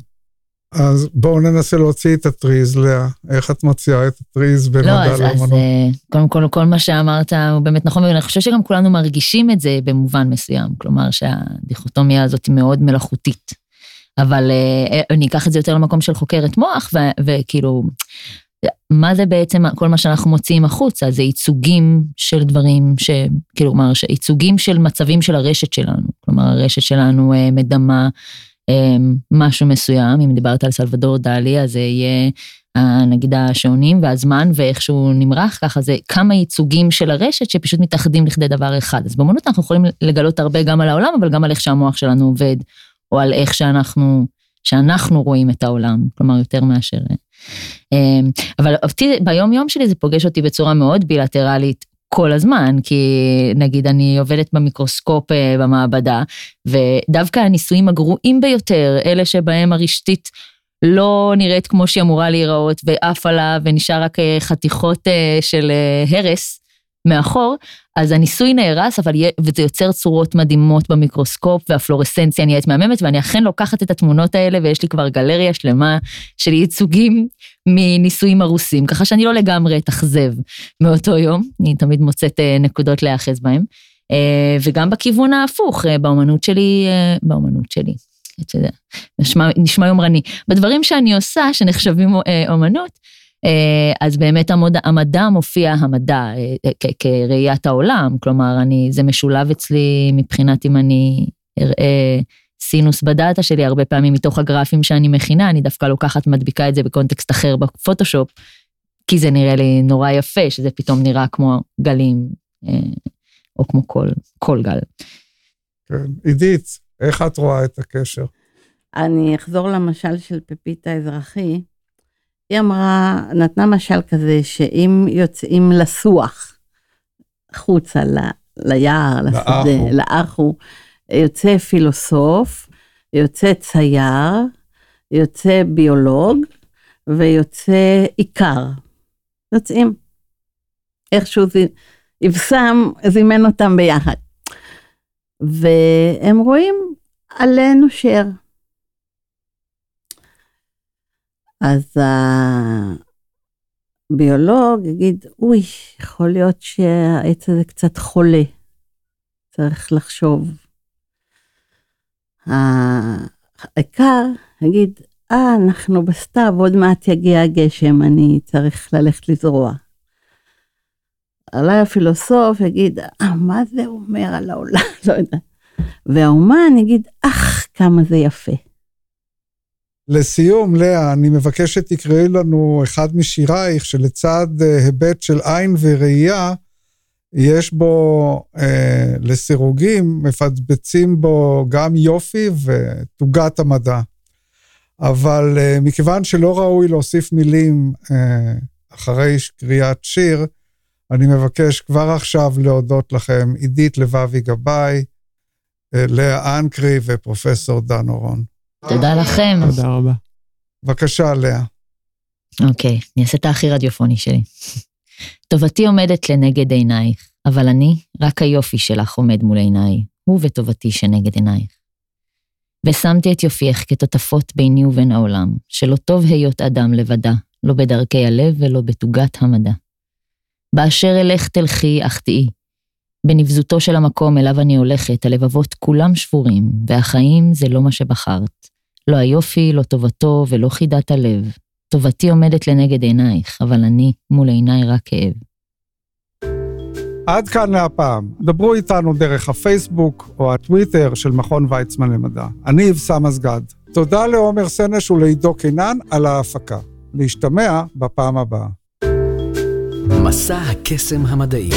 אז בואו ננסה להוציא את הטריז, לאה. איך את מוציאה את הטריז בין לא, לאמנות? לא, אז אה, קודם כל, כל מה שאמרת הוא באמת נכון, ואני חושבת שגם כולנו מרגישים את זה במובן מסוים. כלומר, שהדיכוטומיה הזאת היא מאוד מלאכותית. אבל אה, אני אקח את זה יותר למקום של חוקרת מוח, וכאילו, מה זה בעצם כל מה שאנחנו מוציאים החוצה? זה ייצוגים של דברים ש... כלומר, ייצוגים של מצבים של הרשת שלנו. כלומר, הרשת שלנו אה, מדמה משהו מסוים, אם דיברת על סלבדור דלי, אז זה יהיה נגיד השעונים והזמן ואיך שהוא נמרח, ככה זה כמה ייצוגים של הרשת שפשוט מתאחדים לכדי דבר אחד. אז באמנות אנחנו יכולים לגלות הרבה גם על העולם, אבל גם על איך שהמוח שלנו עובד, או על איך שאנחנו, שאנחנו רואים את העולם, כלומר יותר מאשר... אמ, אבל אותי, ביום יום שלי זה פוגש אותי בצורה מאוד בילטרלית כל הזמן, כי נגיד אני עובדת במיקרוסקופ אה, במעבדה, ודווקא הניסויים הגרועים ביותר, אלה שבהם הרשתית לא נראית כמו שהיא אמורה להיראות, ועף עליו ונשאר רק אה, חתיכות אה, של הרס מאחור, אז הניסוי נהרס, אבל וזה יוצר צורות מדהימות במיקרוסקופ, והפלורסנציה נהיית מהממת, ואני אכן לוקחת את התמונות האלה, ויש לי כבר גלריה שלמה של ייצוגים מניסויים הרוסים, ככה שאני לא לגמרי אתאכזב מאותו יום, אני תמיד מוצאת אה, נקודות להיאחז בהם. אה, וגם בכיוון ההפוך, אה, באומנות שלי, באומנות שלי, נשמע, נשמע יומרני. בדברים שאני עושה, שנחשבים אומנות, אז באמת המודע, המדע מופיע, המדע כראיית העולם, כלומר, אני, זה משולב אצלי מבחינת אם אני אראה סינוס בדאטה שלי הרבה פעמים מתוך הגרפים שאני מכינה, אני דווקא לוקחת, מדביקה את זה בקונטקסט אחר בפוטושופ, כי זה נראה לי נורא יפה, שזה פתאום נראה כמו גלים, אה, או כמו כל, כל גל. כן, עידית, איך את רואה את הקשר? אני אחזור למשל של פפיטה האזרחי. היא אמרה, נתנה משל כזה, שאם יוצאים לסוח, חוצה, ל, ליער, לשדה, לאחו, יוצא פילוסוף, יוצא צייר, יוצא ביולוג ויוצא עיקר. יוצאים. איכשהו זה אבסם זימן אותם ביחד. והם רואים עלה נושר. אז הביולוג יגיד, אוי, יכול להיות שהעץ הזה קצת חולה, צריך לחשוב. העיקר יגיד, אה, אנחנו בסתיו, עוד מעט יגיע הגשם, אני צריך ללכת לזרוע. אולי הפילוסוף יגיד, אה, מה זה אומר על העולם? לא יודע. והאומן יגיד, אך, כמה זה יפה. לסיום, לאה, אני מבקש שתקראי לנו אחד משירייך, שלצד אה, היבט של עין וראייה, יש בו אה, לסירוגים, מפצבצים בו גם יופי ותוגת המדע. אבל אה, מכיוון שלא ראוי להוסיף מילים אה, אחרי קריאת שיר, אני מבקש כבר עכשיו להודות לכם, עידית לבבי גבאי, אה, לאה אנקרי ופרופסור דן אורון. תודה לכם. תודה רבה. בבקשה, לאה. אוקיי, אני אעשה את הכי רדיופוני שלי. טובתי עומדת לנגד עינייך, אבל אני, רק היופי שלך עומד מול עיניי, הוא וטובתי שנגד עינייך. ושמתי את יופייך כתותפות ביני ובין העולם, שלא טוב היות אדם לבדה, לא בדרכי הלב ולא בתוגת המדע. באשר אלך תלכי, אך תהי. בנבזותו של המקום אליו אני הולכת, הלבבות כולם שבורים, והחיים זה לא מה שבחרת. לא היופי, לא טובתו ולא חידת הלב. טובתי עומדת לנגד עינייך, אבל אני מול עיניי רק כאב. עד כאן להפעם. דברו איתנו דרך הפייסבוק או הטוויטר של מכון ויצמן למדע. אני אבסם אסגד. תודה לעומר סנש ולעידו קינן על ההפקה. להשתמע בפעם הבאה. מסע הקסם המדעי